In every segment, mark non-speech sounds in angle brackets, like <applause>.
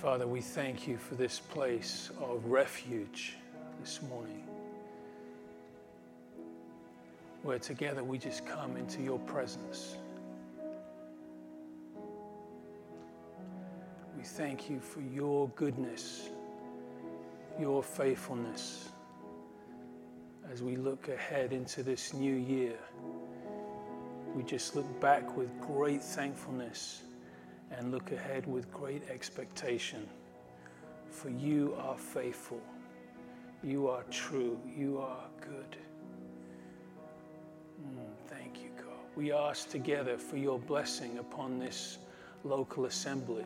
Father, we thank you for this place of refuge this morning, where together we just come into your presence. We thank you for your goodness, your faithfulness as we look ahead into this new year. We just look back with great thankfulness and look ahead with great expectation. For you are faithful, you are true, you are good. Mm, thank you, God. We ask together for your blessing upon this local assembly.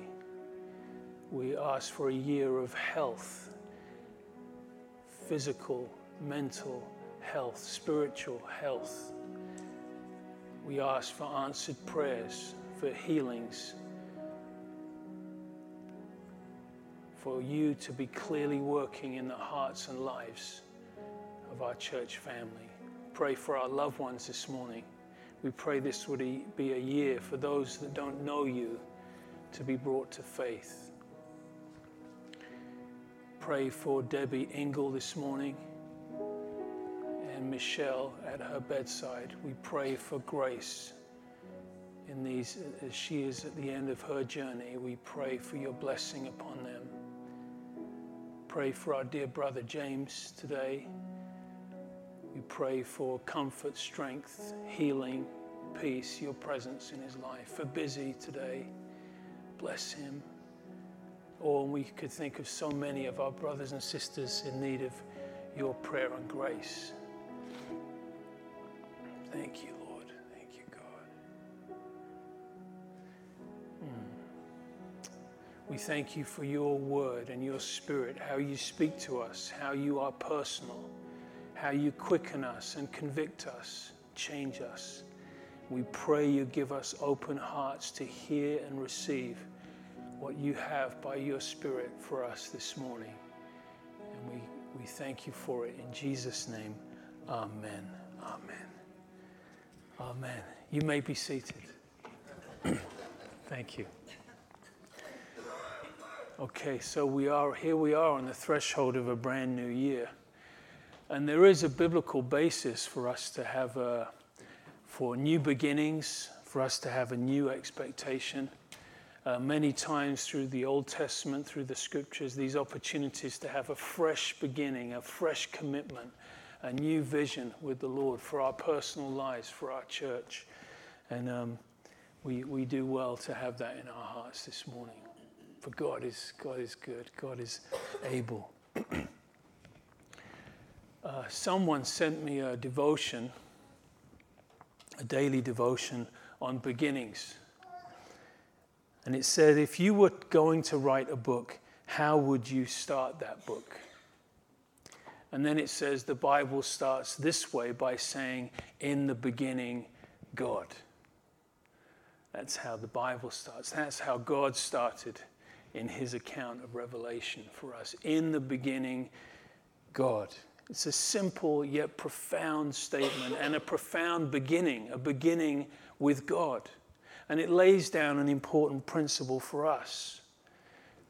We ask for a year of health, physical, mental health, spiritual health. We ask for answered prayers, for healings, for you to be clearly working in the hearts and lives of our church family. Pray for our loved ones this morning. We pray this would be a year for those that don't know you to be brought to faith. Pray for Debbie Engel this morning and Michelle at her bedside. We pray for grace in these as she is at the end of her journey. We pray for your blessing upon them pray for our dear brother James today. We pray for comfort, strength, healing, peace, your presence in his life. For Busy today, bless him. Or we could think of so many of our brothers and sisters in need of your prayer and grace. Thank you, We thank you for your word and your spirit, how you speak to us, how you are personal, how you quicken us and convict us, change us. We pray you give us open hearts to hear and receive what you have by your spirit for us this morning. And we, we thank you for it in Jesus' name. Amen. Amen. Amen. You may be seated. <clears throat> thank you. Okay, so we are here we are on the threshold of a brand new year. And there is a biblical basis for us to have a, for new beginnings, for us to have a new expectation. Uh, many times through the Old Testament, through the scriptures, these opportunities to have a fresh beginning, a fresh commitment, a new vision with the Lord for our personal lives, for our church. And um, we, we do well to have that in our hearts this morning. For God is, God is good, God is able. <clears throat> uh, someone sent me a devotion, a daily devotion on beginnings. And it said, if you were going to write a book, how would you start that book? And then it says the Bible starts this way by saying, In the beginning, God. That's how the Bible starts. That's how God started in his account of Revelation for us. In the beginning, God. It's a simple yet profound statement and a profound beginning, a beginning with God. And it lays down an important principle for us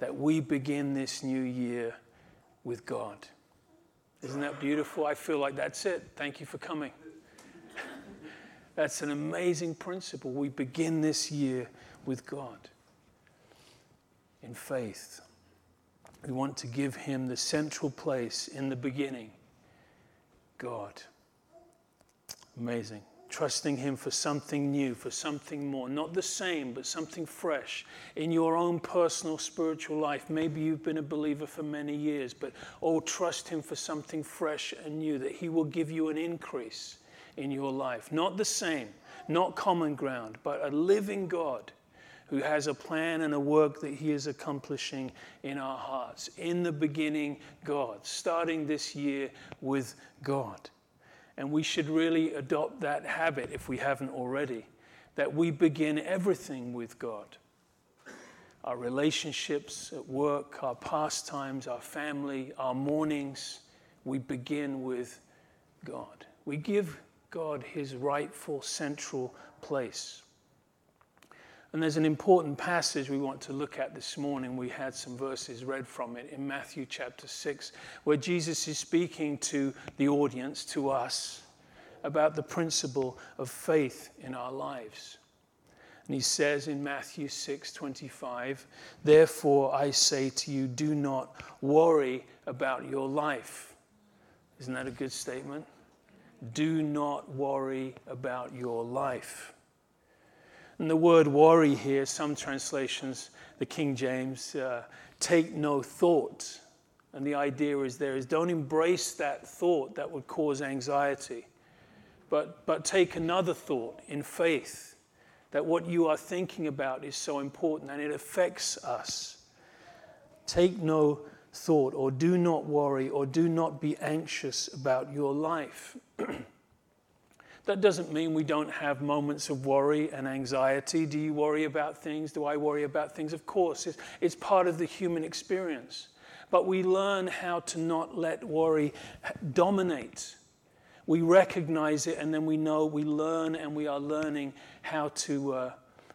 that we begin this new year with God. Isn't that beautiful? I feel like that's it. Thank you for coming. <laughs> that's an amazing principle. We begin this year with God in faith. We want to give him the central place in the beginning God. Amazing. Trusting him for something new, for something more. Not the same, but something fresh in your own personal spiritual life. Maybe you've been a believer for many years, but oh, trust him for something fresh and new, that he will give you an increase in your life. Not the same, not common ground, but a living God who has a plan and a work that He is accomplishing in our hearts. In the beginning, God, starting this year with God. And we should really adopt that habit if we haven't already, that we begin everything with God. Our relationships at work, our pastimes, our family, our mornings, we begin with God. We give God his rightful central place. And there's an important passage we want to look at this morning. We had some verses read from it in Matthew chapter 6, where Jesus is speaking to the audience, to us, about the principle of faith in our lives. And he says in Matthew 6:25, "Therefore I say to you, do not worry about your life." Isn't that a good statement? Do not worry about your life. And the word worry here, some translations, the King James, uh, take no thought. And the idea is there is don't embrace that thought that would cause anxiety, but, but take another thought in faith that what you are thinking about is so important and it affects us. Take no thought, or do not worry, or do not be anxious about your life. <clears throat> that doesn't mean we don't have moments of worry and anxiety. Do you worry about things? Do I worry about things? Of course, it's, it's part of the human experience. But we learn how to not let worry dominate we recognize it and then we know, we learn and we are learning how to, uh,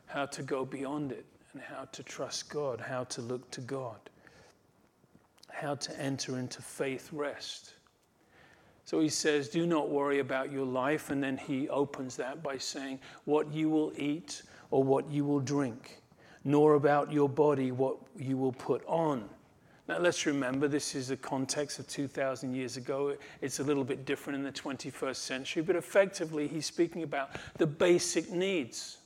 how to go beyond it and how to trust God, how to look to God, how to enter into faith rest. So he says, Do not worry about your life. And then he opens that by saying, What you will eat or what you will drink, nor about your body what you will put on. Now, let's remember this is a context of 2,000 years ago. It's a little bit different in the 21st century, but effectively, he's speaking about the basic needs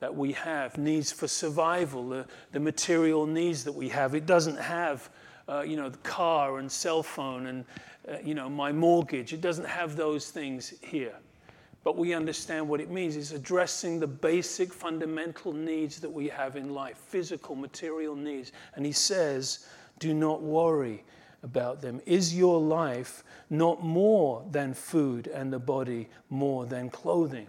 that we have needs for survival, the, the material needs that we have. It doesn't have, uh, you know, the car and cell phone and, uh, you know, my mortgage. It doesn't have those things here. But we understand what it means. It's addressing the basic fundamental needs that we have in life physical, material needs. And he says, do not worry about them. Is your life not more than food and the body more than clothing?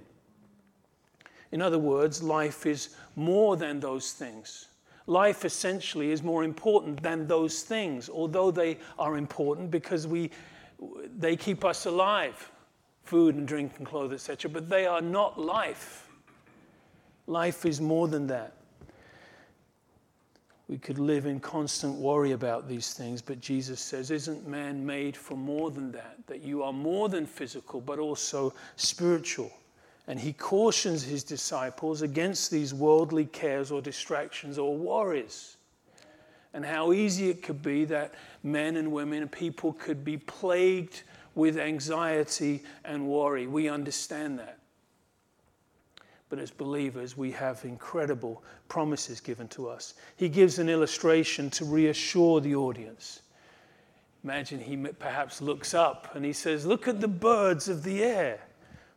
In other words, life is more than those things. Life essentially is more important than those things, although they are important because we, they keep us alive food and drink and clothes, etc. But they are not life. Life is more than that. We could live in constant worry about these things, but Jesus says, Isn't man made for more than that? That you are more than physical, but also spiritual. And he cautions his disciples against these worldly cares or distractions or worries. And how easy it could be that men and women and people could be plagued with anxiety and worry. We understand that. But as believers, we have incredible promises given to us. He gives an illustration to reassure the audience. Imagine he perhaps looks up and he says, Look at the birds of the air,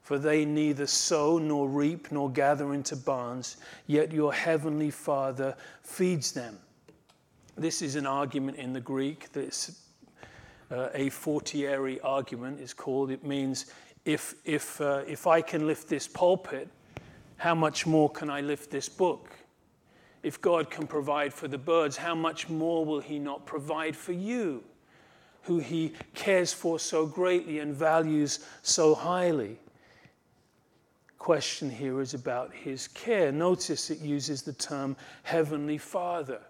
for they neither sow nor reap nor gather into barns, yet your heavenly Father feeds them. This is an argument in the Greek that's uh, a fortiori argument is called. It means if, if, uh, if I can lift this pulpit, how much more can I lift this book? If God can provide for the birds, how much more will He not provide for you, who He cares for so greatly and values so highly? Question here is about His care. Notice it uses the term Heavenly Father.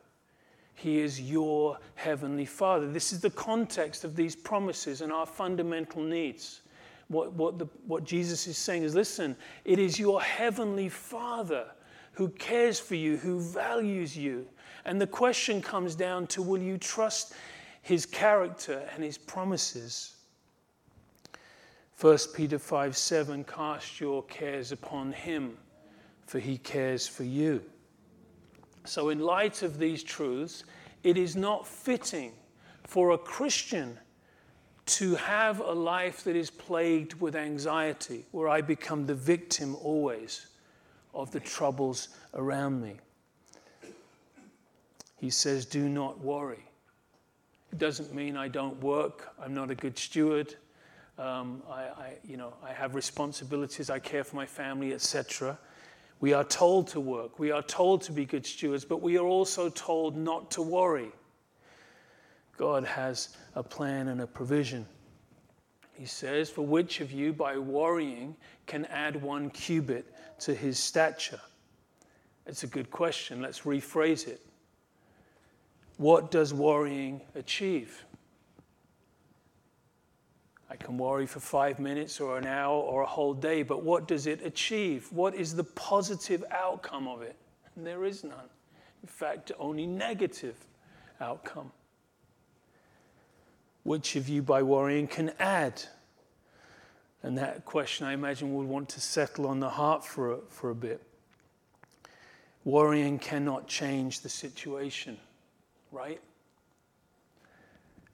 He is your Heavenly Father. This is the context of these promises and our fundamental needs what, what, the, what Jesus is saying is listen, it is your heavenly Father who cares for you, who values you. And the question comes down to will you trust his character and his promises? 1 Peter 5 7 Cast your cares upon him, for he cares for you. So, in light of these truths, it is not fitting for a Christian to have a life that is plagued with anxiety, where I become the victim always of the troubles around me. He says, Do not worry. It doesn't mean I don't work, I'm not a good steward. Um, I, I, you know, I have responsibilities, I care for my family, etc. We are told to work, we are told to be good stewards, but we are also told not to worry. God has a plan and a provision. He says, For which of you, by worrying, can add one cubit to his stature? It's a good question. Let's rephrase it. What does worrying achieve? I can worry for five minutes or an hour or a whole day, but what does it achieve? What is the positive outcome of it? And there is none. In fact, only negative outcome. Which of you, by worrying, can add? And that question, I imagine, would want to settle on the heart for a, for a bit. Worrying cannot change the situation, right?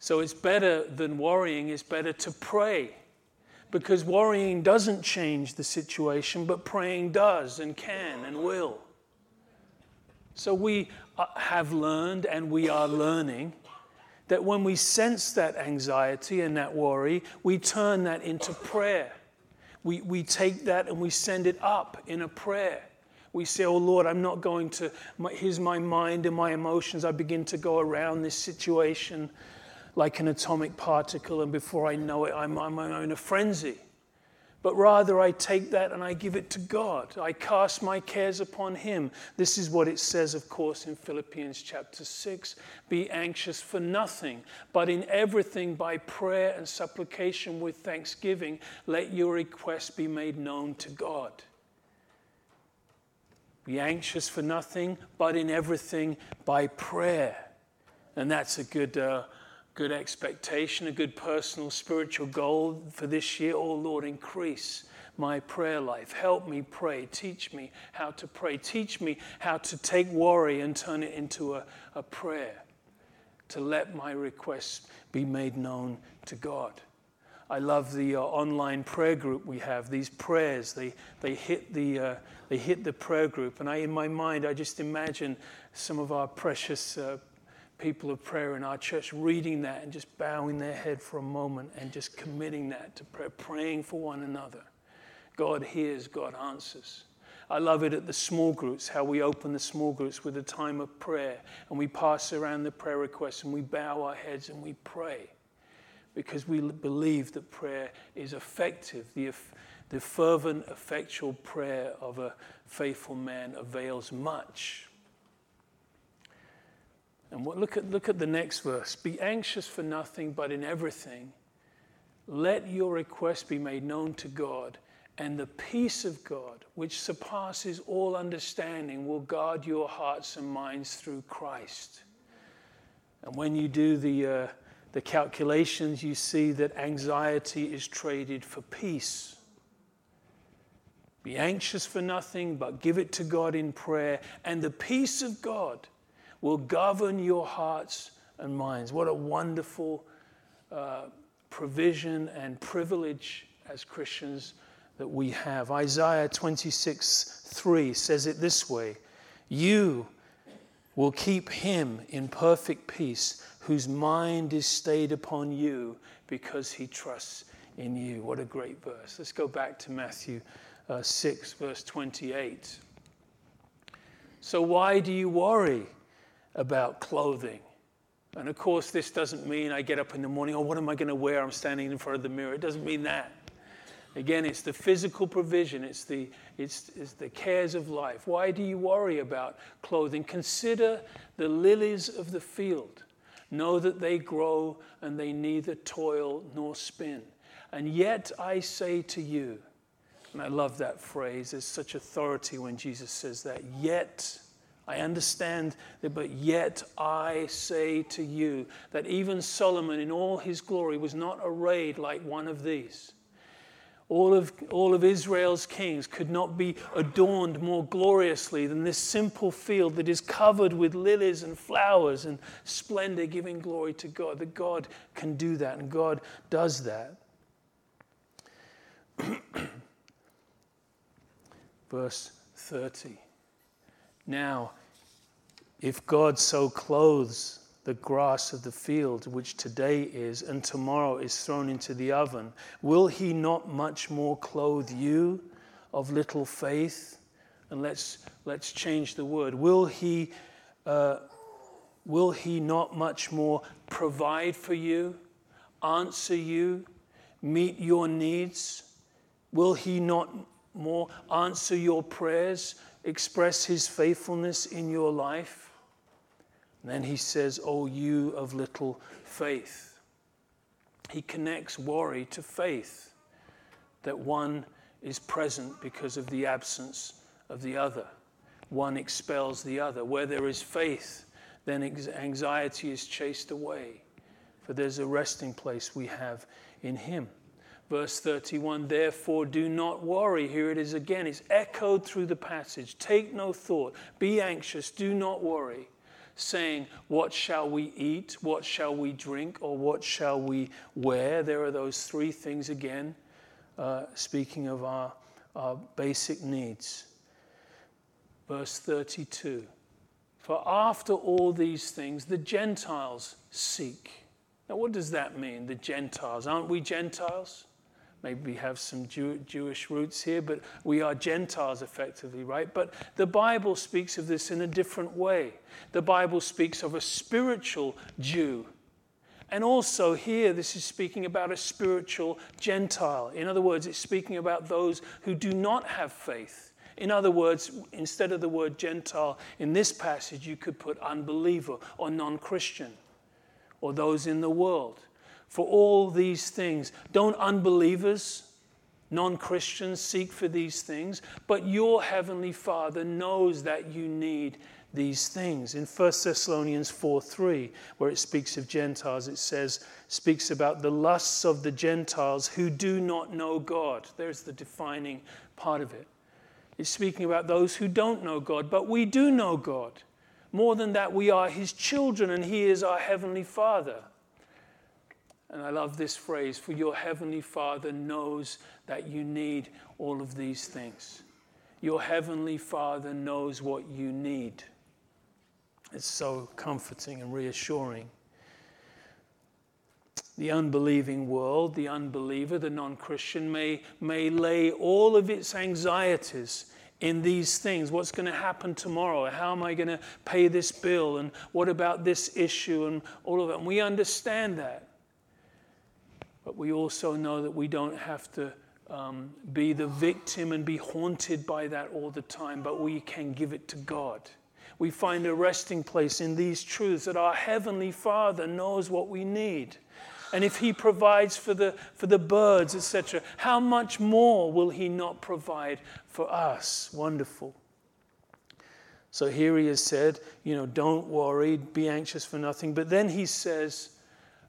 So it's better than worrying, it's better to pray. Because worrying doesn't change the situation, but praying does and can and will. So we uh, have learned and we are learning that when we sense that anxiety and that worry, we turn that into prayer. We, we take that and we send it up in a prayer. We say, Oh Lord, I'm not going to, my, here's my mind and my emotions. I begin to go around this situation like an atomic particle, and before I know it, I'm, I'm in a frenzy. But rather, I take that and I give it to God. I cast my cares upon Him. This is what it says, of course, in Philippians chapter 6 Be anxious for nothing, but in everything by prayer and supplication with thanksgiving, let your requests be made known to God. Be anxious for nothing, but in everything by prayer. And that's a good. Uh, good expectation, a good personal spiritual goal for this year. Oh Lord, increase my prayer life. Help me pray. Teach me how to pray. Teach me how to take worry and turn it into a, a prayer, to let my requests be made known to God. I love the uh, online prayer group we have. These prayers, they, they, hit the, uh, they hit the prayer group. And I, in my mind, I just imagine some of our precious uh, people of prayer in our church reading that and just bowing their head for a moment and just committing that to prayer, praying for one another. God hears, God answers. I love it at the small groups, how we open the small groups with a time of prayer and we pass around the prayer requests and we bow our heads and we pray because we believe that prayer is effective. The, the fervent, effectual prayer of a faithful man avails much. And what, look, at, look at the next verse. Be anxious for nothing, but in everything, let your request be made known to God, and the peace of God, which surpasses all understanding, will guard your hearts and minds through Christ. And when you do the, uh, the calculations, you see that anxiety is traded for peace. Be anxious for nothing, but give it to God in prayer, and the peace of God will govern your hearts and minds. What a wonderful uh, provision and privilege as Christians that we have. Isaiah 26 3 says it this way You will keep him in perfect peace whose mind is stayed upon you because he trusts in you. What a great verse. Let's go back to Matthew uh, 6, verse 28. So, why do you worry? About clothing. And of course, this doesn't mean I get up in the morning, oh, what am I going to wear? I'm standing in front of the mirror. It doesn't mean that. Again, it's the physical provision, it's the, it's, it's the cares of life. Why do you worry about clothing? Consider the lilies of the field. Know that they grow and they neither toil nor spin. And yet I say to you, and I love that phrase, there's such authority when Jesus says that, yet I understand that, but yet I say to you that even Solomon in all his glory was not arrayed like one of these. All of, all of Israel's kings could not be adorned more gloriously than this simple field that is covered with lilies and flowers and splendor, giving glory to God. That God can do that, and God does that. <clears throat> Verse 30. Now, if God so clothes the grass of the field, which today is and tomorrow is thrown into the oven, will he not much more clothe you of little faith? And let's, let's change the word. Will he, uh, will he not much more provide for you, answer you, meet your needs? Will he not more answer your prayers, express his faithfulness in your life? And then he says, Oh, you of little faith. He connects worry to faith, that one is present because of the absence of the other. One expels the other. Where there is faith, then anxiety is chased away, for there's a resting place we have in Him. Verse 31 Therefore, do not worry. Here it is again. It's echoed through the passage. Take no thought. Be anxious. Do not worry. Saying, What shall we eat? What shall we drink? Or what shall we wear? There are those three things again, uh, speaking of our, our basic needs. Verse 32 For after all these things the Gentiles seek. Now, what does that mean, the Gentiles? Aren't we Gentiles? Maybe we have some Jew- Jewish roots here, but we are Gentiles effectively, right? But the Bible speaks of this in a different way. The Bible speaks of a spiritual Jew. And also, here, this is speaking about a spiritual Gentile. In other words, it's speaking about those who do not have faith. In other words, instead of the word Gentile in this passage, you could put unbeliever or non Christian or those in the world for all these things. Don't unbelievers, non Christians seek for these things, but your heavenly Father knows that you need these things. In 1 Thessalonians 4 3, where it speaks of Gentiles, it says, speaks about the lusts of the Gentiles who do not know God. There's the defining part of it. It's speaking about those who don't know God, but we do know God. More than that, we are His children and He is our Heavenly Father. And I love this phrase for your heavenly Father knows that you need all of these things. Your heavenly Father knows what you need. It's so comforting and reassuring. The unbelieving world, the unbeliever, the non Christian, may, may lay all of its anxieties in these things. What's going to happen tomorrow? How am I going to pay this bill? And what about this issue? And all of it. And we understand that. But we also know that we don't have to um, be the victim and be haunted by that all the time, but we can give it to God. We find a resting place in these truths that our Heavenly Father knows what we need. And if He provides for the, for the birds, etc., how much more will He not provide for us? Wonderful. So here He has said, you know, don't worry, be anxious for nothing. But then He says,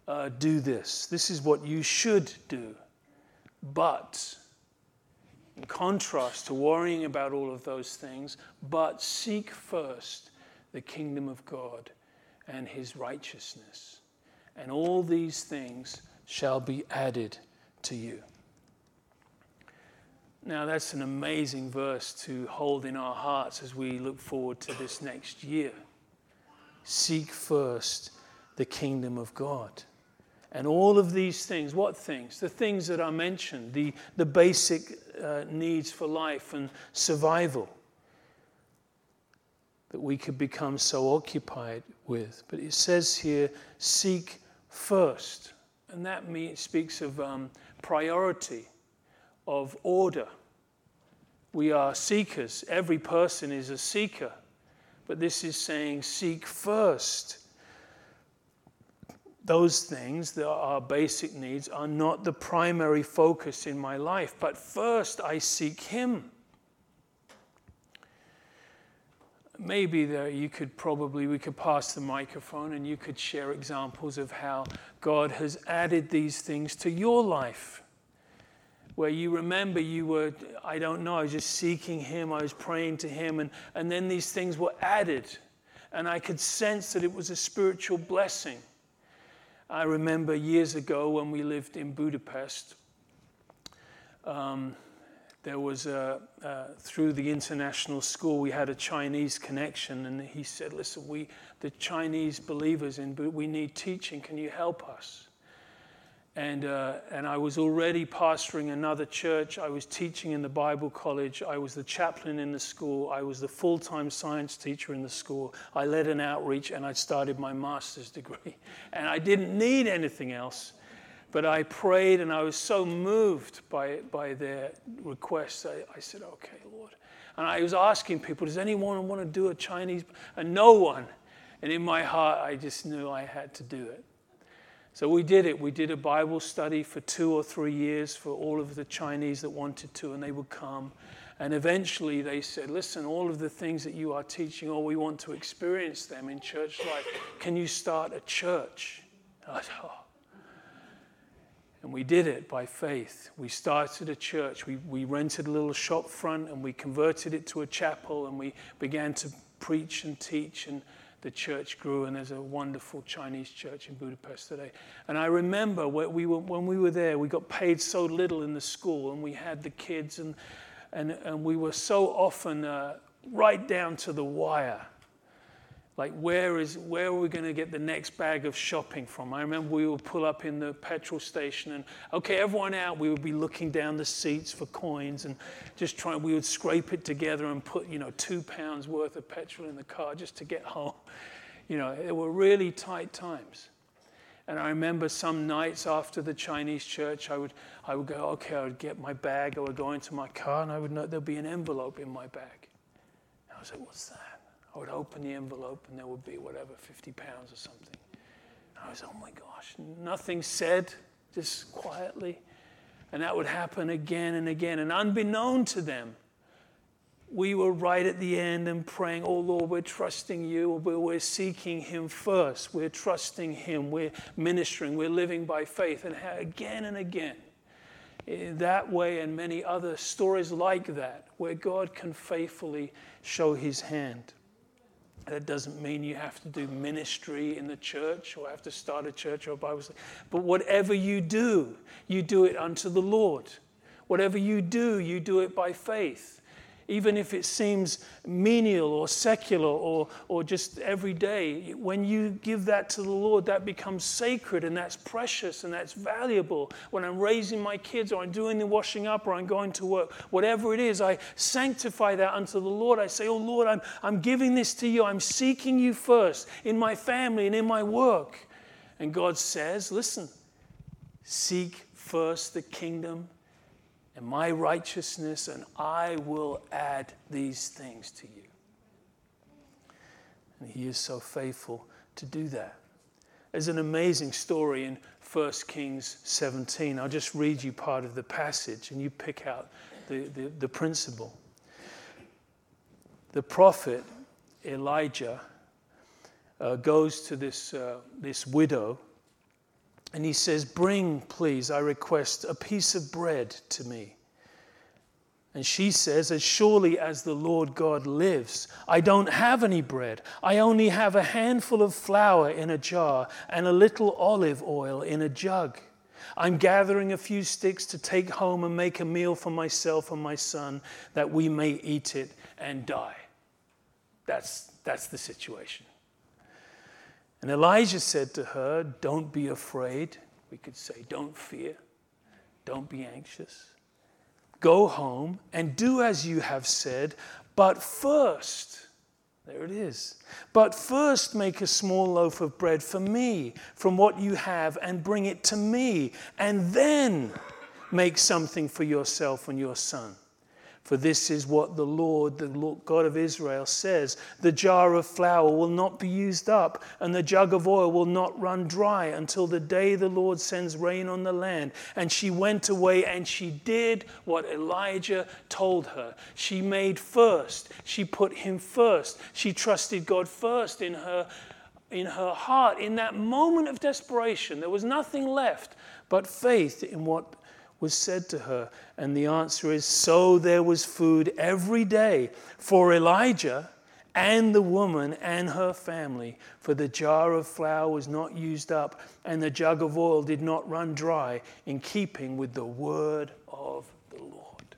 uh, do this. This is what you should do. But, in contrast to worrying about all of those things, but seek first the kingdom of God and his righteousness. And all these things shall be added to you. Now, that's an amazing verse to hold in our hearts as we look forward to this next year. Seek first the kingdom of God. And all of these things, what things? The things that are mentioned, the, the basic uh, needs for life and survival that we could become so occupied with. But it says here, seek first. And that means, speaks of um, priority, of order. We are seekers. Every person is a seeker. But this is saying, seek first those things that are uh, basic needs are not the primary focus in my life, but first I seek Him. Maybe there you could probably, we could pass the microphone and you could share examples of how God has added these things to your life. Where you remember you were, I don't know, I was just seeking Him, I was praying to Him, and, and then these things were added. And I could sense that it was a spiritual blessing. I remember years ago when we lived in Budapest, um, there was a, uh, through the international school, we had a Chinese connection, and he said, Listen, we, the Chinese believers in we need teaching. Can you help us? And, uh, and I was already pastoring another church. I was teaching in the Bible college. I was the chaplain in the school. I was the full time science teacher in the school. I led an outreach and I started my master's degree. <laughs> And I didn't need anything else. But I prayed and I was so moved by, by their requests. I, I said, okay, Lord. And I was asking people, does anyone want to do a Chinese? And no one. And in my heart, I just knew I had to do it. So we did it. We did a Bible study for two or three years for all of the Chinese that wanted to, and they would come. And eventually they said, Listen, all of the things that you are teaching, or we want to experience them in church life. Can you start a church? And said, oh. And we did it by faith. We started a church. We, we rented a little shop front and we converted it to a chapel and we began to preach and teach. And the church grew, and there's a wonderful Chinese church in Budapest today. And I remember when we were, when we were there, we got paid so little in the school, and we had the kids, and, and, and we were so often uh, right down to the wire like where is where are we going to get the next bag of shopping from? I remember we would pull up in the petrol station and okay everyone out. We would be looking down the seats for coins and just trying we would scrape it together and put you know two pounds worth of petrol in the car just to get home. <laughs> You know it were really tight times. And i remember some nights after the chinese church i would i would go okay i would get my bag i would go into my car and i would know there'd be an envelope in my bag. And i was like what's that I would open the envelope and there would be whatever, 50 pounds or something. And I was, oh my gosh, nothing said, just quietly. And that would happen again and again. And unbeknown to them, we were right at the end and praying, Oh Lord, we're trusting you. We're seeking Him first. We're trusting Him. We're ministering. We're living by faith. And again and again, in that way and many other stories like that, where God can faithfully show His hand. That doesn't mean you have to do ministry in the church or have to start a church or a Bible study. But whatever you do, you do it unto the Lord. Whatever you do, you do it by faith even if it seems menial or secular or, or just every day, when you give that to the Lord, that becomes sacred and that's precious and that's valuable. When I'm raising my kids or I'm doing the washing up or I'm going to work, whatever it is, I sanctify that unto the Lord. I say, Oh Lord, I'm, I'm giving this to you. I'm seeking you first in my family and in my work. And God says, Listen, seek first the kingdom and my righteousness, and I will add these things to you. And he is so faithful to do that. There's an amazing story in 1 Kings 17. I'll just read you part of the passage and you pick out the, the, the principle. The prophet Elijah uh, goes to this, uh, this widow and he says, Bring, please, I request, a piece of bread to me. And she says, As surely as the Lord God lives, I don't have any bread. I only have a handful of flour in a jar and a little olive oil in a jug. I'm gathering a few sticks to take home and make a meal for myself and my son that we may eat it and die. That's, that's the situation. And Elijah said to her, Don't be afraid. We could say, Don't fear. Don't be anxious. Go home and do as you have said, but first, there it is. But first, make a small loaf of bread for me from what you have and bring it to me. And then make something for yourself and your son. For this is what the Lord, the Lord God of Israel, says The jar of flour will not be used up, and the jug of oil will not run dry until the day the Lord sends rain on the land. And she went away and she did what Elijah told her. She made first, she put him first, she trusted God first in her. In her heart, in that moment of desperation, there was nothing left but faith in what was said to her? And the answer is So there was food every day for Elijah and the woman and her family, for the jar of flour was not used up, and the jug of oil did not run dry, in keeping with the word of the Lord.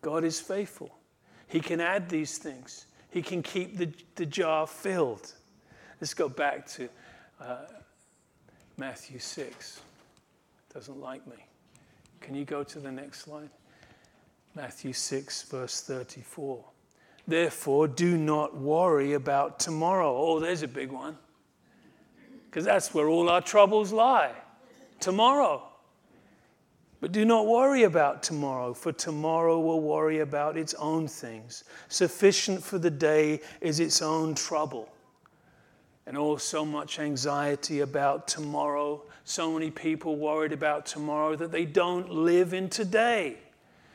God is faithful. He can add these things, He can keep the, the jar filled. Let's go back to uh, Matthew 6 doesn't like me. Can you go to the next slide? Matthew 6, verse 34. Therefore, do not worry about tomorrow. Oh, there's a big one. Because that's where all our troubles lie. Tomorrow. But do not worry about tomorrow, for tomorrow will worry about its own things. Sufficient for the day is its own trouble. And oh, so much anxiety about tomorrow. So many people worried about tomorrow that they don't live in today.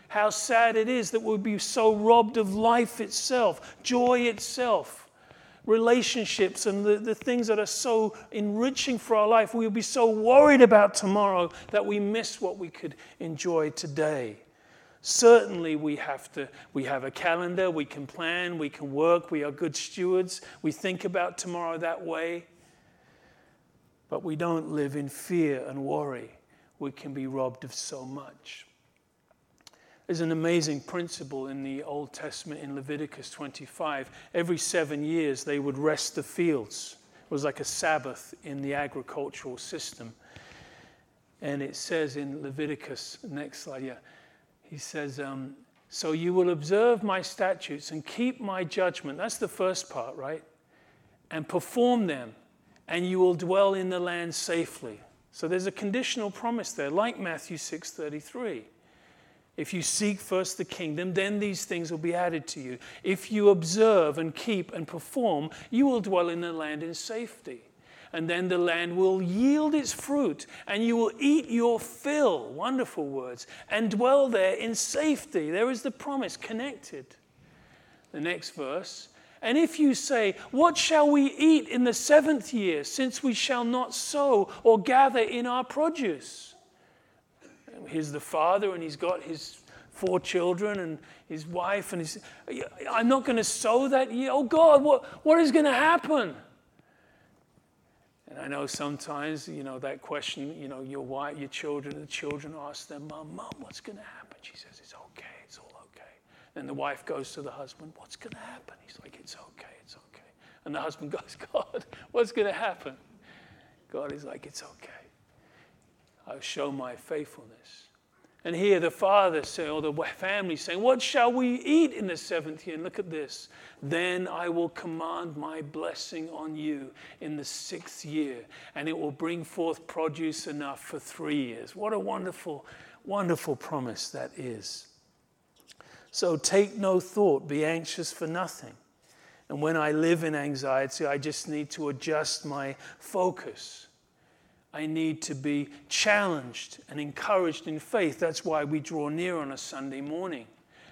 How sad it is that we'll be so robbed of life itself, joy itself relationships and the, the things that are so enriching for our life. We'll be so worried about tomorrow that we miss what we could enjoy today. Certainly, we have to. We have a calendar. We can plan. We can work. We are good stewards. We think about tomorrow that way. But we don't live in fear and worry. We can be robbed of so much. There's an amazing principle in the Old Testament in Leviticus 25. Every seven years, they would rest the fields. It was like a Sabbath in the agricultural system. And it says in Leviticus, next slide, yeah, he says, um, So you will observe my statutes and keep my judgment. That's the first part, right? And perform them, and you will dwell in the land safely. So there's a conditional promise there, like Matthew 6:33. If you seek first the kingdom, then these things will be added to you. If you observe and keep and perform, you will dwell in the land in safety. And then the land will yield its fruit, and you will eat your fill. Wonderful words. And dwell there in safety. There is the promise connected. The next verse. And if you say, What shall we eat in the seventh year, since we shall not sow or gather in our produce? here's the father, and he's got his four children and his wife, and he's, I'm not going to sow that year. Oh God, what, what is going to happen? I know sometimes, you know, that question, you know, your wife, your children, the children ask their mom, Mom, what's going to happen? She says, It's okay, it's all okay. Then the wife goes to the husband, What's going to happen? He's like, It's okay, it's okay. And the husband <laughs> goes, God, what's going to happen? God is like, It's okay. I'll show my faithfulness. And here the father say, or the family saying, What shall we eat in the seventh year? And look at this. Then I will command my blessing on you in the sixth year, and it will bring forth produce enough for three years. What a wonderful, wonderful promise that is. So take no thought, be anxious for nothing. And when I live in anxiety, I just need to adjust my focus I need to be challenged and encouraged in faith. That's why we draw near on a Sunday morning.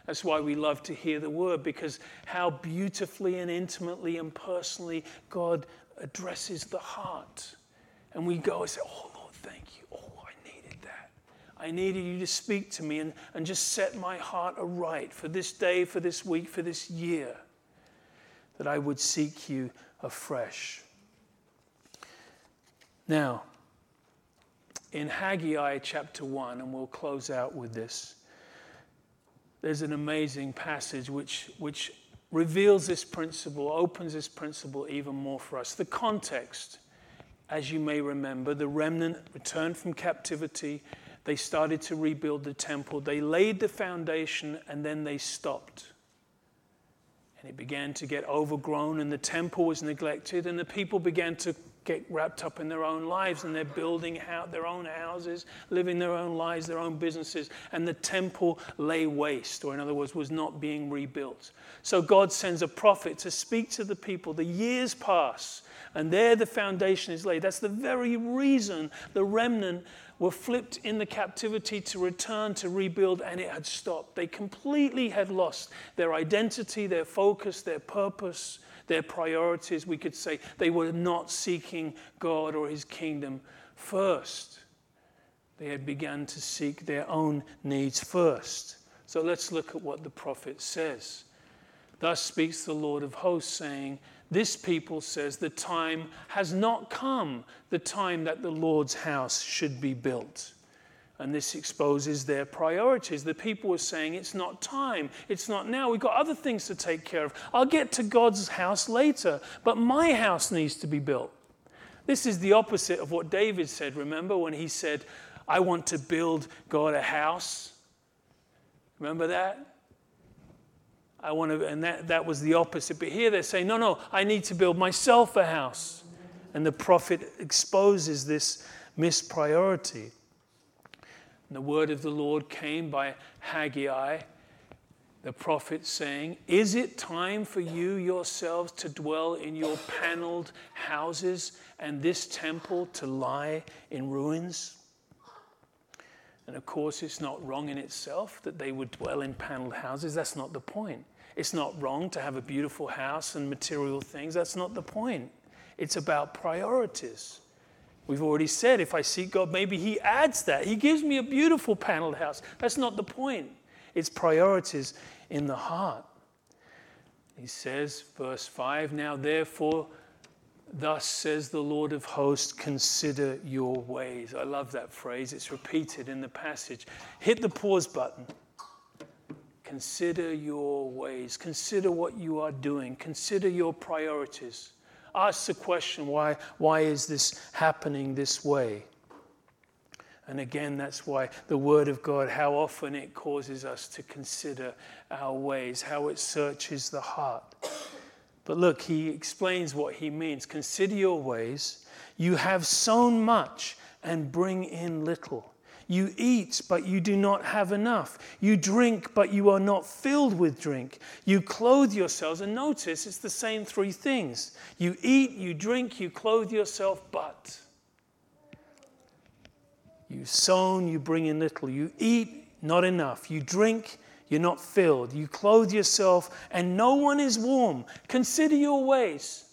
That's why we love to hear the word, because how beautifully and intimately and personally God addresses the heart. And we go and say, Oh, Lord, thank you. Oh, I needed that. I needed you to speak to me and, and just set my heart aright for this day, for this week, for this year, that I would seek you afresh. Now, in Haggai chapter 1, and we'll close out with this, there's an amazing passage which, which reveals this principle, opens this principle even more for us. The context, as you may remember, the remnant returned from captivity. They started to rebuild the temple. They laid the foundation and then they stopped. And it began to get overgrown, and the temple was neglected, and the people began to get wrapped up in their own lives and they're building out their own houses, living their own lives, their own businesses, and the temple lay waste, or in other words, was not being rebuilt. So God sends a prophet to speak to the people. The years pass, and there the foundation is laid. That's the very reason the remnant were flipped in the captivity to return to rebuild, and it had stopped. They completely had lost their identity, their focus, their purpose their priorities, we could say they were not seeking God or his kingdom first. They had begun to seek their own needs first. So let's look at what the prophet says. Thus speaks the Lord of hosts, saying, This people says, The time has not come, the time that the Lord's house should be built. And this exposes their priorities. The people were saying, It's not time. It's not now. We've got other things to take care of. I'll get to God's house later, but my house needs to be built. This is the opposite of what David said. Remember when he said, I want to build God a house? Remember that? I want to, and that, that was the opposite. But here they're saying, No, no, I need to build myself a house. And the prophet exposes this mispriority. And the word of the Lord came by Haggai, the prophet, saying, Is it time for you yourselves to dwell in your paneled houses and this temple to lie in ruins? And of course, it's not wrong in itself that they would dwell in paneled houses. That's not the point. It's not wrong to have a beautiful house and material things. That's not the point. It's about priorities. We've already said if I seek God, maybe He adds that. He gives me a beautiful paneled house. That's not the point. It's priorities in the heart. He says, verse 5 Now therefore, thus says the Lord of hosts, consider your ways. I love that phrase. It's repeated in the passage. Hit the pause button. Consider your ways. Consider what you are doing. Consider your priorities ask the question why, why is this happening this way? And again, that's why the Word of God, how often it causes us to consider our ways, how it searches the heart. But look, he explains what he means. Consider your ways. You have sown much and bring in little. You eat, but you do not have enough. You drink, but you are not filled with drink. You clothe yourselves, and notice it's the same three things. You eat, you drink, you clothe yourself, but. You sown, you bring in little. You eat, not enough. You drink, you're not filled. You clothe yourself, and no one is warm. Consider your ways.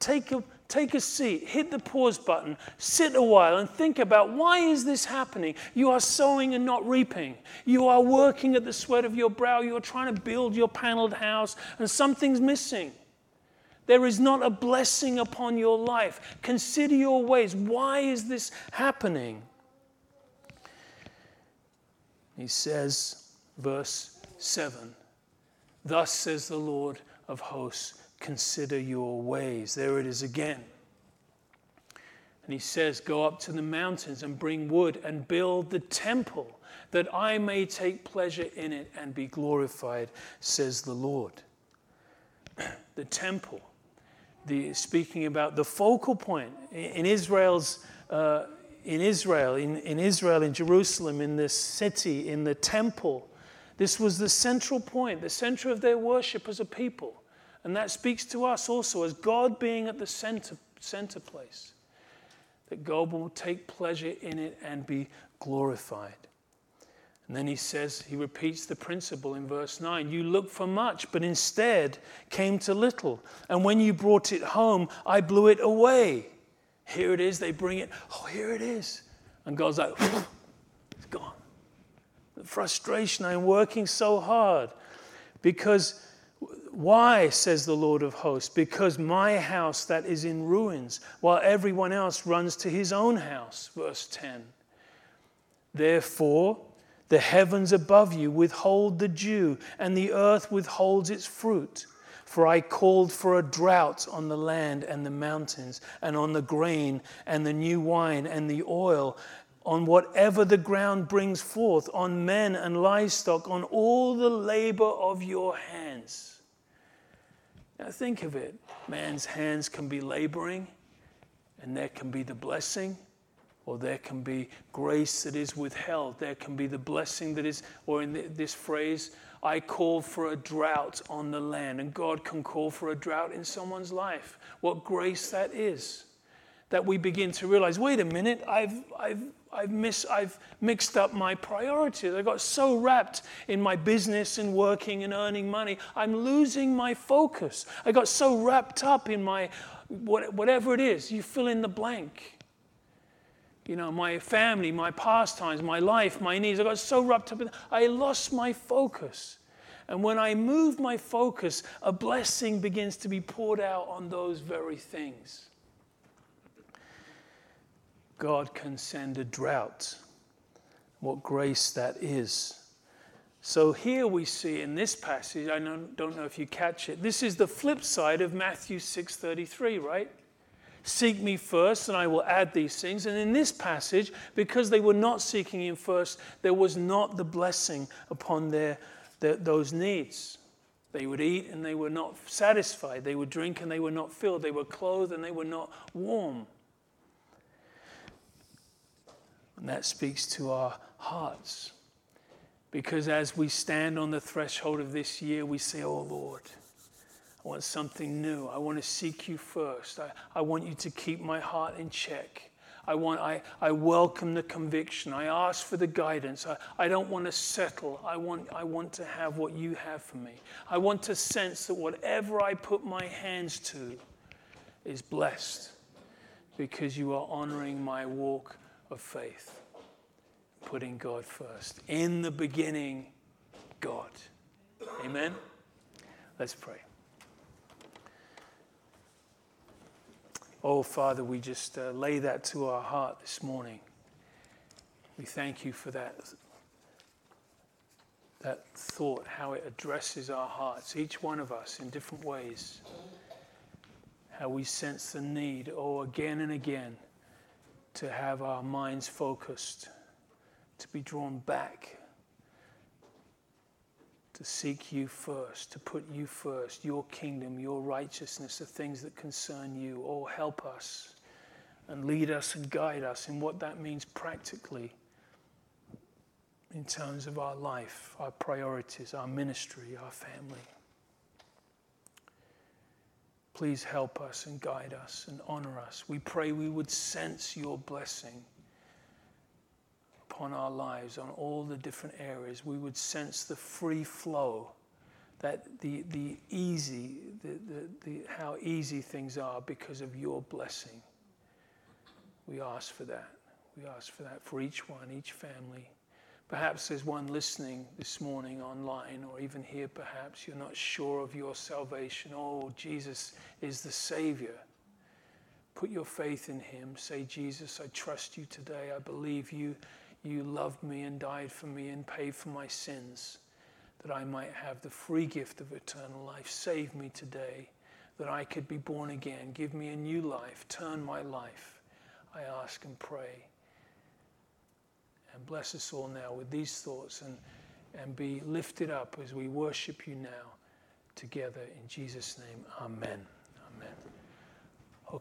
Take a, take a seat, hit the pause button, sit a while and think about why is this happening? You are sowing and not reaping. You are working at the sweat of your brow. You are trying to build your paneled house and something's missing. There is not a blessing upon your life. Consider your ways. Why is this happening? He says, verse 7 Thus says the Lord of hosts consider your ways. There it is again. And he says, Go up to the mountains and bring wood and build the temple, that I may take pleasure in it and be glorified, says the Lord. <clears throat> the temple, the, speaking about the focal point in Israel's. Uh, in Israel, in, in Israel, in Jerusalem, in this city, in the temple, this was the central point, the center of their worship as a people. And that speaks to us also as God being at the center, center place, that God will take pleasure in it and be glorified. And then he says, he repeats the principle in verse 9 You looked for much, but instead came to little. And when you brought it home, I blew it away. Here it is, they bring it. Oh, here it is. And God's like, it's gone. The frustration, I'm working so hard because why, says the Lord of hosts? Because my house that is in ruins, while everyone else runs to his own house. Verse 10. Therefore, the heavens above you withhold the dew, and the earth withholds its fruit. For I called for a drought on the land and the mountains, and on the grain and the new wine and the oil, on whatever the ground brings forth, on men and livestock, on all the labor of your hands. Now think of it. Man's hands can be laboring, and there can be the blessing, or there can be grace that is withheld. There can be the blessing that is, or in this phrase, I call for a drought on the land. And God can call for a drought in someone's life. What grace that is. That we begin to realize wait a minute, I've, I've I've, miss, I've mixed up my priorities. I got so wrapped in my business and working and earning money, I'm losing my focus. I got so wrapped up in my whatever it is, you fill in the blank. You know, my family, my pastimes, my life, my needs. I got so wrapped up in I lost my focus. And when I move my focus, a blessing begins to be poured out on those very things. God can send a drought. What grace that is. So here we see in this passage, I don't know if you catch it, this is the flip side of Matthew 6:33, right? Seek me first, and I will add these things. And in this passage, because they were not seeking him first, there was not the blessing upon their, their those needs. They would eat and they were not satisfied. They would drink and they were not filled. They were clothed and they were not warm. And that speaks to our hearts. Because as we stand on the threshold of this year, we say, Oh Lord, I want something new. I want to seek you first. I, I want you to keep my heart in check. I, want, I, I welcome the conviction. I ask for the guidance. I, I don't want to settle. I want, I want to have what you have for me. I want to sense that whatever I put my hands to is blessed because you are honoring my walk of faith, putting God first. In the beginning, God. Amen? Let's pray. Oh, Father, we just uh, lay that to our heart this morning. We thank you for that, that thought, how it addresses our hearts, each one of us in different ways. How we sense the need, oh, again and again, to have our minds focused, to be drawn back to seek you first, to put you first, your kingdom, your righteousness, the things that concern you. Oh, help us and lead us and guide us in what that means practically in terms of our life, our priorities, our ministry, our family. Please help us and guide us and honor us. We pray we would sense your blessing upon our lives on all the different areas, we would sense the free flow, that the, the easy, the, the, the, how easy things are because of your blessing. We ask for that. We ask for that for each one, each family. Perhaps there's one listening this morning online or even here, perhaps you're not sure of your salvation. Oh, Jesus is the Savior. Put your faith in Him. Say, Jesus, I trust you today. I believe you you loved me and died for me and paid for my sins, that I might have the free gift of eternal life. Save me today, that I could be born again. Give me a new life. Turn my life. I ask and pray. And bless us all now with these thoughts and, and be lifted up as we worship you now together in Jesus' name. Amen. Amen.